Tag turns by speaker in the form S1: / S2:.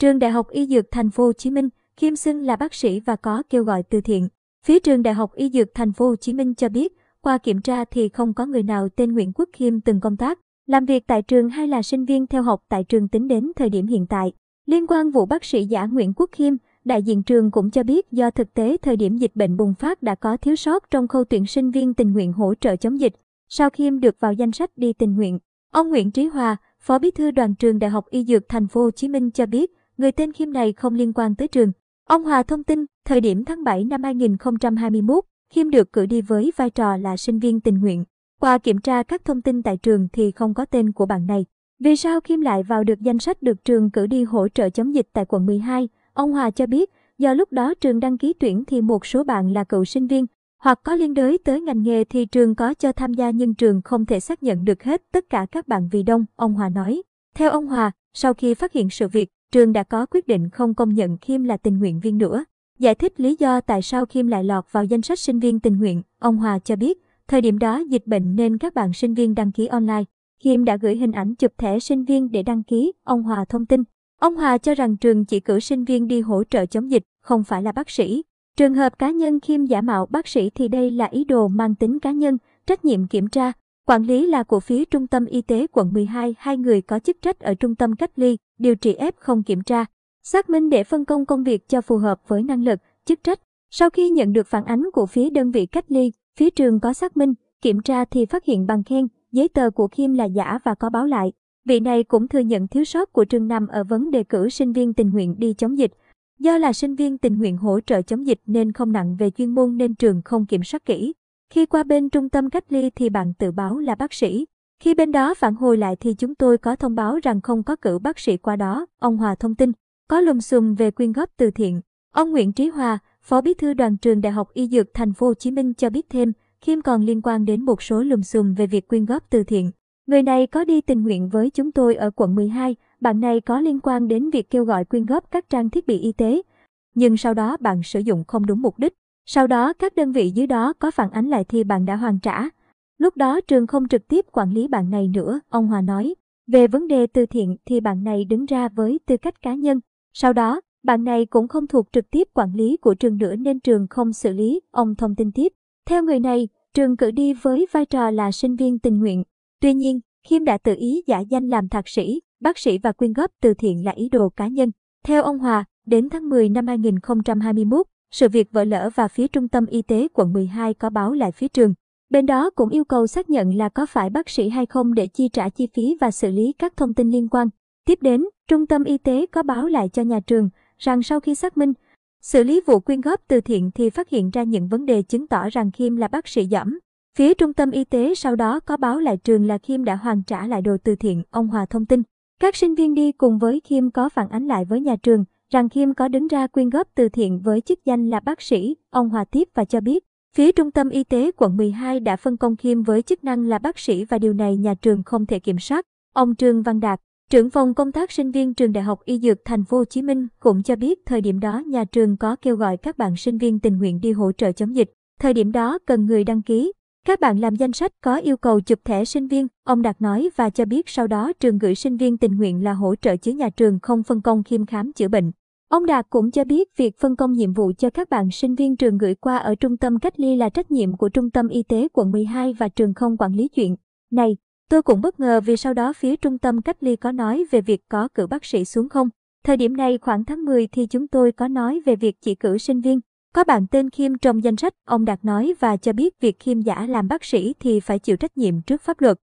S1: Trường Đại học Y Dược Thành phố Hồ Chí Minh, Kim xưng là bác sĩ và có kêu gọi từ thiện. Phía trường Đại học Y Dược Thành phố Hồ Chí Minh cho biết, qua kiểm tra thì không có người nào tên Nguyễn Quốc Khiêm từng công tác, làm việc tại trường hay là sinh viên theo học tại trường tính đến thời điểm hiện tại. Liên quan vụ bác sĩ giả Nguyễn Quốc Khiêm, đại diện trường cũng cho biết do thực tế thời điểm dịch bệnh bùng phát đã có thiếu sót trong khâu tuyển sinh viên tình nguyện hỗ trợ chống dịch. Sau Khiêm được vào danh sách đi tình nguyện, ông Nguyễn Trí Hòa, Phó Bí thư Đoàn trường Đại học Y Dược Thành phố Hồ Chí Minh cho biết, người tên Khiêm này không liên quan tới trường. Ông Hòa thông tin, thời điểm tháng 7 năm 2021, Khiêm được cử đi với vai trò là sinh viên tình nguyện. Qua kiểm tra các thông tin tại trường thì không có tên của bạn này. Vì sao Khiêm lại vào được danh sách được trường cử đi hỗ trợ chống dịch tại quận 12? Ông Hòa cho biết, do lúc đó trường đăng ký tuyển thì một số bạn là cựu sinh viên, hoặc có liên đới tới ngành nghề thì trường có cho tham gia nhưng trường không thể xác nhận được hết tất cả các bạn vì đông, ông Hòa nói. Theo ông Hòa, sau khi phát hiện sự việc, trường đã có quyết định không công nhận Kim là tình nguyện viên nữa. Giải thích lý do tại sao Kim lại lọt vào danh sách sinh viên tình nguyện, ông Hòa cho biết, thời điểm đó dịch bệnh nên các bạn sinh viên đăng ký online. Kim đã gửi hình ảnh chụp thẻ sinh viên để đăng ký, ông Hòa thông tin. Ông Hòa cho rằng trường chỉ cử sinh viên đi hỗ trợ chống dịch, không phải là bác sĩ. Trường hợp cá nhân Kim giả mạo bác sĩ thì đây là ý đồ mang tính cá nhân, trách nhiệm kiểm tra, quản lý là của phía Trung tâm Y tế quận 12 hai người có chức trách ở trung tâm cách ly, điều trị F không kiểm tra. Xác minh để phân công công việc cho phù hợp với năng lực, chức trách. Sau khi nhận được phản ánh của phía đơn vị cách ly, phía trường có xác minh, kiểm tra thì phát hiện bằng khen, giấy tờ của Khiêm là giả và có báo lại. Vị này cũng thừa nhận thiếu sót của trường nằm ở vấn đề cử sinh viên tình nguyện đi chống dịch. Do là sinh viên tình nguyện hỗ trợ chống dịch nên không nặng về chuyên môn nên trường không kiểm soát kỹ. Khi qua bên trung tâm cách ly thì bạn tự báo là bác sĩ. Khi bên đó phản hồi lại thì chúng tôi có thông báo rằng không có cử bác sĩ qua đó, ông Hòa thông tin. Có lùm xùm về quyên góp từ thiện. Ông Nguyễn Trí Hòa, Phó Bí thư Đoàn trường Đại học Y Dược Thành phố Hồ Chí Minh cho biết thêm, Khiêm còn liên quan đến một số lùm xùm về việc quyên góp từ thiện. Người này có đi tình nguyện với chúng tôi ở quận 12, bạn này có liên quan đến việc kêu gọi quyên góp các trang thiết bị y tế. Nhưng sau đó bạn sử dụng không đúng mục đích. Sau đó các đơn vị dưới đó có phản ánh lại thì bạn đã hoàn trả. Lúc đó trường không trực tiếp quản lý bạn này nữa, ông Hòa nói. Về vấn đề từ thiện thì bạn này đứng ra với tư cách cá nhân. Sau đó, bạn này cũng không thuộc trực tiếp quản lý của trường nữa nên trường không xử lý, ông thông tin tiếp. Theo người này, trường cử đi với vai trò là sinh viên tình nguyện. Tuy nhiên, Khiêm đã tự ý giả danh làm thạc sĩ, bác sĩ và quyên góp từ thiện là ý đồ cá nhân. Theo ông Hòa, đến tháng 10 năm 2021, sự việc vỡ lỡ và phía trung tâm y tế quận 12 có báo lại phía trường. Bên đó cũng yêu cầu xác nhận là có phải bác sĩ hay không để chi trả chi phí và xử lý các thông tin liên quan. Tiếp đến, trung tâm y tế có báo lại cho nhà trường rằng sau khi xác minh, xử lý vụ quyên góp từ thiện thì phát hiện ra những vấn đề chứng tỏ rằng Kim là bác sĩ giỏi. Phía trung tâm y tế sau đó có báo lại trường là Kim đã hoàn trả lại đồ từ thiện, ông Hòa thông tin. Các sinh viên đi cùng với Kim có phản ánh lại với nhà trường rằng Kim có đứng ra quyên góp từ thiện với chức danh là bác sĩ, ông Hòa tiếp và cho biết. Phía Trung tâm Y tế quận 12 đã phân công Kim với chức năng là bác sĩ và điều này nhà trường không thể kiểm soát. Ông Trương Văn Đạt, trưởng phòng công tác sinh viên trường Đại học Y Dược Thành phố Hồ Chí Minh cũng cho biết thời điểm đó nhà trường có kêu gọi các bạn sinh viên tình nguyện đi hỗ trợ chống dịch. Thời điểm đó cần người đăng ký, các bạn làm danh sách có yêu cầu chụp thẻ sinh viên, ông Đạt nói và cho biết sau đó trường gửi sinh viên tình nguyện là hỗ trợ chứ nhà trường không phân công khiêm khám chữa bệnh. Ông Đạt cũng cho biết việc phân công nhiệm vụ cho các bạn sinh viên trường gửi qua ở trung tâm cách ly là trách nhiệm của trung tâm y tế quận 12 và trường không quản lý chuyện. Này, tôi cũng bất ngờ vì sau đó phía trung tâm cách ly có nói về việc có cử bác sĩ xuống không. Thời điểm này khoảng tháng 10 thì chúng tôi có nói về việc chỉ cử sinh viên. Có bạn tên Khiêm trong danh sách, ông Đạt nói và cho biết việc Khiêm giả làm bác sĩ thì phải chịu trách nhiệm trước pháp luật.